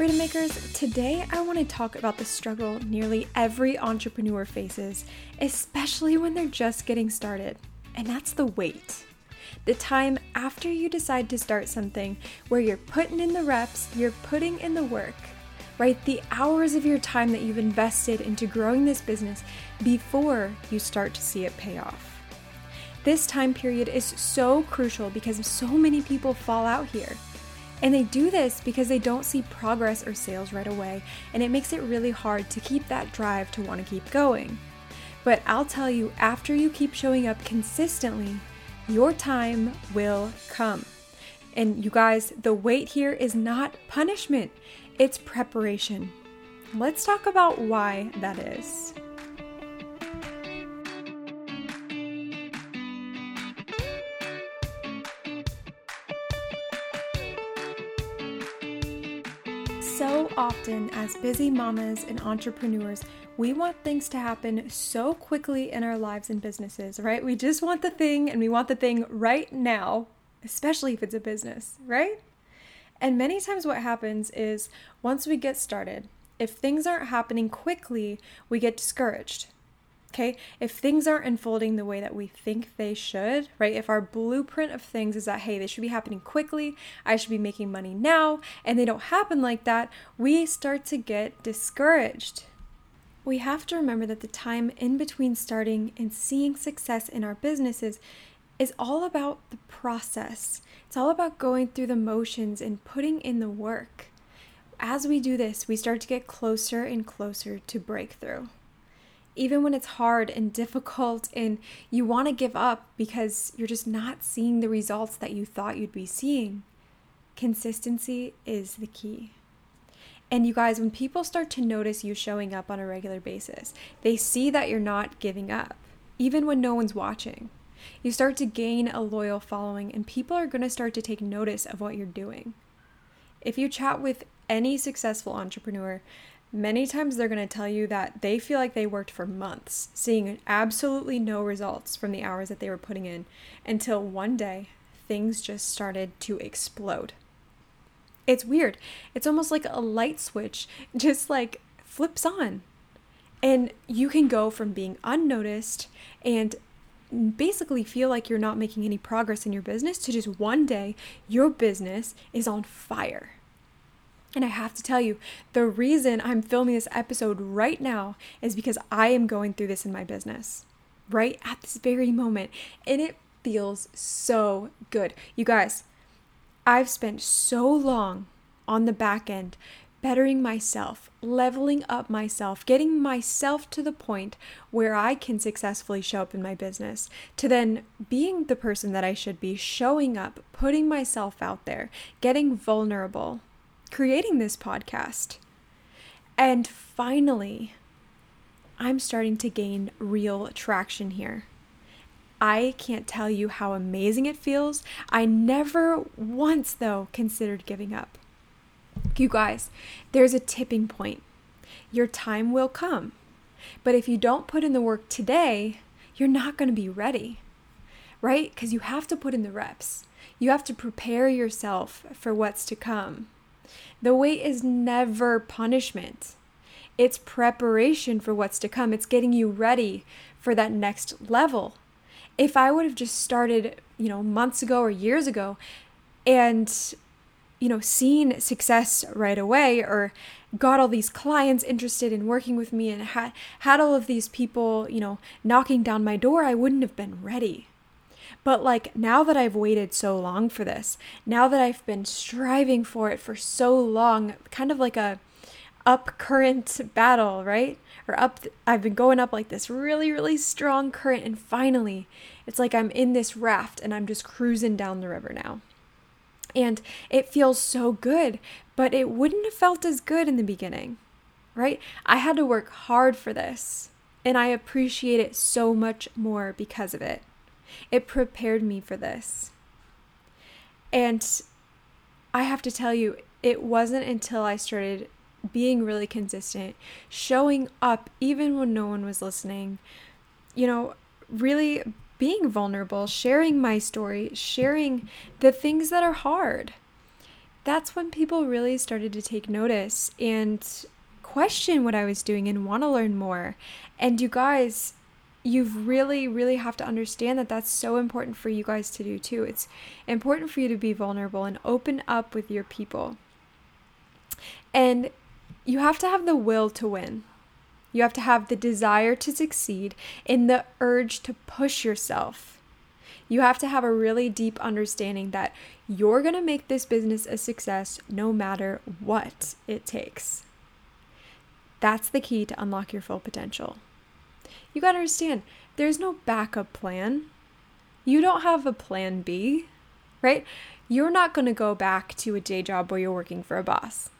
Freedom Makers, today I want to talk about the struggle nearly every entrepreneur faces, especially when they're just getting started, and that's the wait. The time after you decide to start something where you're putting in the reps, you're putting in the work, right? The hours of your time that you've invested into growing this business before you start to see it pay off. This time period is so crucial because so many people fall out here. And they do this because they don't see progress or sales right away, and it makes it really hard to keep that drive to want to keep going. But I'll tell you, after you keep showing up consistently, your time will come. And you guys, the wait here is not punishment, it's preparation. Let's talk about why that is. So often, as busy mamas and entrepreneurs, we want things to happen so quickly in our lives and businesses, right? We just want the thing and we want the thing right now, especially if it's a business, right? And many times, what happens is once we get started, if things aren't happening quickly, we get discouraged. Okay, if things aren't unfolding the way that we think they should, right? If our blueprint of things is that, hey, they should be happening quickly, I should be making money now, and they don't happen like that, we start to get discouraged. We have to remember that the time in between starting and seeing success in our businesses is all about the process. It's all about going through the motions and putting in the work. As we do this, we start to get closer and closer to breakthrough even when it's hard and difficult and you want to give up because you're just not seeing the results that you thought you'd be seeing, consistency is the key. And you guys, when people start to notice you showing up on a regular basis, they see that you're not giving up, even when no one's watching. You start to gain a loyal following, and people are going to start to take notice of what you're doing. If you chat with any successful entrepreneur, Many times they're going to tell you that they feel like they worked for months, seeing absolutely no results from the hours that they were putting in until one day things just started to explode. It's weird. It's almost like a light switch just like flips on. And you can go from being unnoticed and basically feel like you're not making any progress in your business to just one day your business is on fire and I have to tell you, the reason I'm filming this episode right now is because I am going through this in my business, right at this very moment. And it feels so good. You guys, I've spent so long on the back end bettering myself, leveling up myself, getting myself to the point where I can successfully show up in my business, to then being the person that I should be, showing up, putting myself out there, getting vulnerable creating this podcast. And finally, I'm starting to gain real traction here. I can't tell you how amazing it feels. I never once, though, considered giving up. You guys, there's a tipping point. Your time will come. But if you don't put in the work today, you're not going to be ready, right? Because you have to put in the reps. You have to prepare yourself for what's to come. The wait is never punishment. It's preparation for what's to come. It's getting you ready for that next level. If I would have just started, you know, months ago or years ago and you know, seen success right away or got all these clients interested in working with me and had had all of these people, you know, knocking down my door, I wouldn't have been ready. But like now that I've waited so long for this, now that I've been striving for it for so long, kind of like a up current battle, right? Or up I've been going up like this really really strong current and finally it's like I'm in this raft and I'm just cruising down the river now. And it feels so good, but it wouldn't have felt as good in the beginning. Right? I had to work hard for this, and I appreciate it so much more because of it. It prepared me for this. And I have to tell you, it wasn't until I started being really consistent, showing up even when no one was listening, you know, really being vulnerable, sharing my story, sharing the things that are hard. that's when people really started to take notice and question what I was doing and want to learn more. And you guys, you've really, really have to understand that that's so important for you guys to do too. It's important for you to be vulnerable and open up with your people. And you have to have the will to win. You have to have the desire to succeed and the urge to push yourself. You have to have a really deep understanding that you're going to make this business a success no matter what it takes. That's the key to unlock your full potential. You got to understand there's no backup plan. You don't have a plan B, right? You're not going to go back to a day job where you're working for a boss.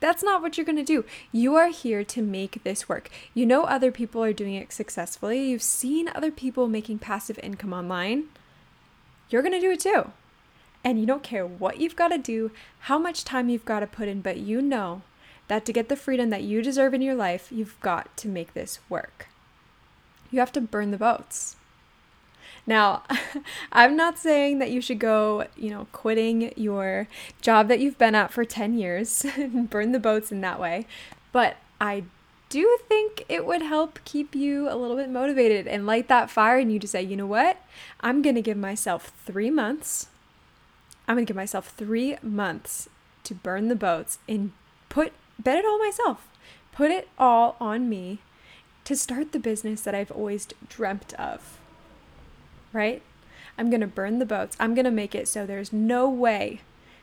That's not what you're going to do. You are here to make this work. You know other people are doing it successfully. You've seen other people making passive income online. You're going to do it too. And you don't care what you've got to do, how much time you've got to put in, but you know that to get the freedom that you deserve in your life, you've got to make this work. You have to burn the boats. Now, I'm not saying that you should go, you know, quitting your job that you've been at for 10 years and burn the boats in that way, but I do think it would help keep you a little bit motivated and light that fire in you to say, you know what? I'm going to give myself three months. I'm going to give myself three months to burn the boats and put bet it all myself. Put it all on me to start the business that I've always dreamt of. Right? I'm going to burn the boats. I'm going to make it so there's no way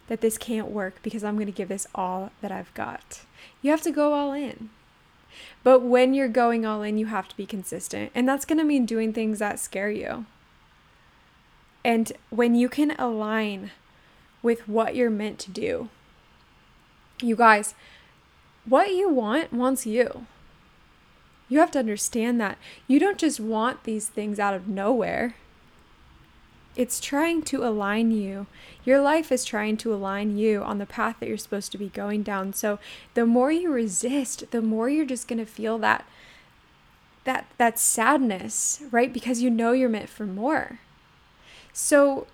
that this can't work because I'm going to give this all that I've got. You have to go all in. But when you're going all in, you have to be consistent. And that's going to mean doing things that scare you. And when you can align with what you're meant to do, you guys, what you want wants you. You have to understand that. You don't just want these things out of nowhere. It's trying to align you. Your life is trying to align you on the path that you're supposed to be going down. So the more you resist, the more you're just going to feel that that that sadness, right? Because you know you're meant for more. So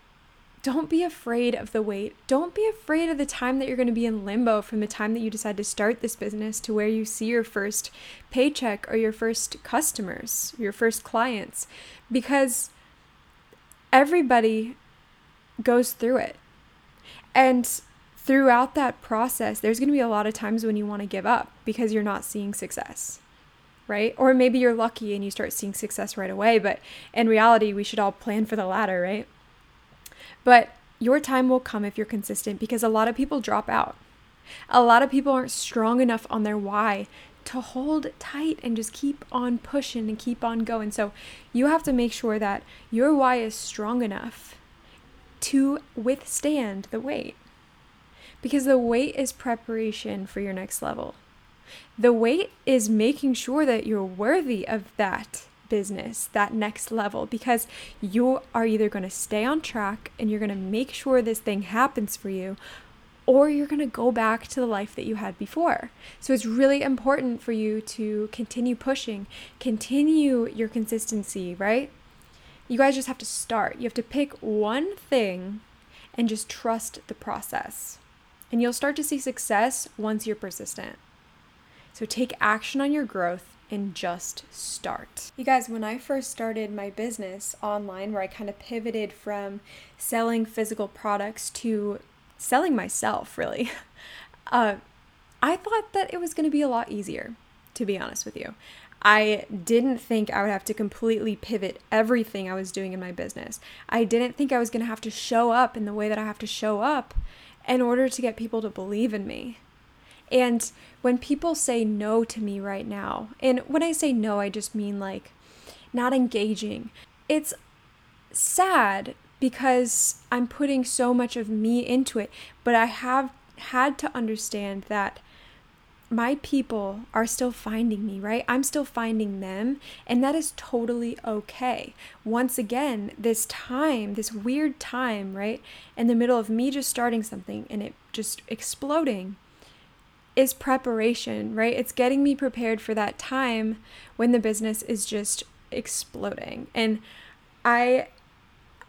don't be afraid of the wait. Don't be afraid of the time that you're going to be in limbo from the time that you decide to start this business to where you see your first paycheck or your first customers, your first clients, because everybody goes through it. And throughout that process, there's going to be a lot of times when you want to give up because you're not seeing success right? Or maybe you're lucky and you start seeing success right away, but in reality, we should all plan for the latter, right? But your time will come if you're consistent because a lot of people drop out. A lot of people aren't strong enough on their why to hold tight and just keep on pushing and keep on going. So you have to make sure that your why is strong enough to withstand the wait. Because the wait is preparation for your next level. The wait is making sure that you're worthy of that business, that next level, because you are either going to stay on track and you're going to make sure this thing happens for you, or you're going to go back to the life that you had before. So it's really important for you to continue pushing, continue your consistency, right? You guys just have to start. You have to pick one thing and just trust the process. And you'll start to see success once you're persistent. So take action on your growth and just start. You guys, when I first started my business online, where I kind of pivoted from selling physical products to selling myself, really, uh, I thought that it was going to be a lot easier, to be honest with you. I didn't think I would have to completely pivot everything I was doing in my business. I didn't think I was going to have to show up in the way that I have to show up in order to get people to believe in me. And when people say no to me right now, and when I say no, I just mean like not engaging, it's sad because I'm putting so much of me into it. But I have had to understand that my people are still finding me, right? I'm still finding them, and that is totally okay. Once again, this time, this weird time, right, in the middle of me just starting something and it just exploding, is preparation, right? It's getting me prepared for that time when the business is just exploding. And I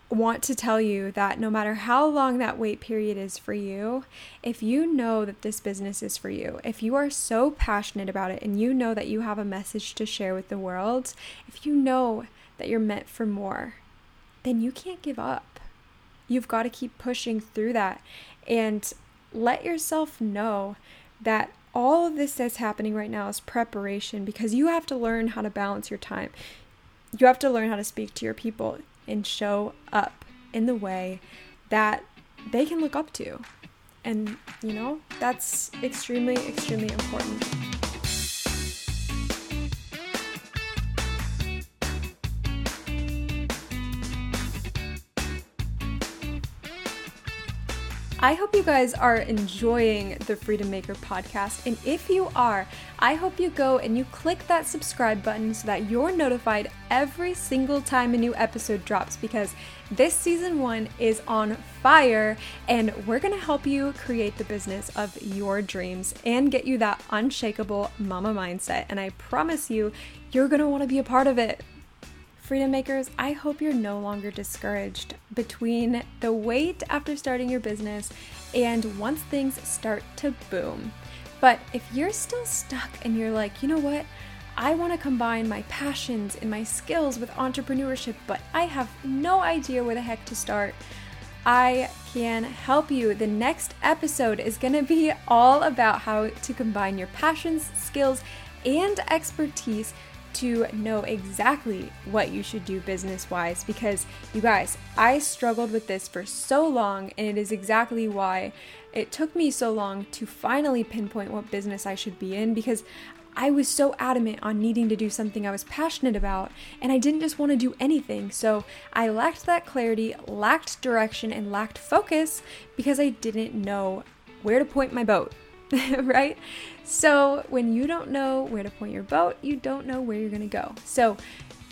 want to tell you that no matter how long that wait period is for you, if you know that this business is for you, if you are so passionate about it and you know that you have a message to share with the world, if you know that you're meant for more, then you can't give up. You've got to keep pushing through that and let yourself know that all of this that's happening right now is preparation because you have to learn how to balance your time. You have to learn how to speak to your people and show up in the way that they can look up to. And, you know, that's extremely, extremely important. I hope you guys are enjoying the Freedom Maker podcast. And if you are, I hope you go and you click that subscribe button so that you're notified every single time a new episode drops because this season one is on fire and we're to help you create the business of your dreams and get you that unshakable mama mindset. And I promise you, you're want to be a part of it. Freedom Makers, I hope you're no longer discouraged between the wait after starting your business and once things start to boom. But if you're still stuck and you're like, you know what? I want to combine my passions and my skills with entrepreneurship, but I have no idea where the heck to start. I can help you. The next episode is going to be all about how to combine your passions, skills, and expertise to know exactly what you should do business wise because you guys, I struggled with this for so long, and it is exactly why it took me so long to finally pinpoint what business I should be in because I was so adamant on needing to do something I was passionate about, and I didn't just want to do anything. So I lacked that clarity, lacked direction, and lacked focus because I didn't know where to point my boat. right? So, when you don't know where to point your boat, you don't know where you're going to go. So,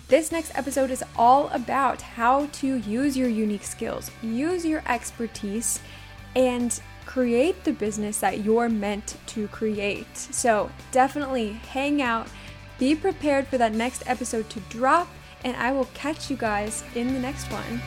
this next episode is all about how to use your unique skills, use your expertise, and create the business that you're meant to create. So, definitely hang out, be prepared for that next episode to drop, and I will catch you guys in the next one.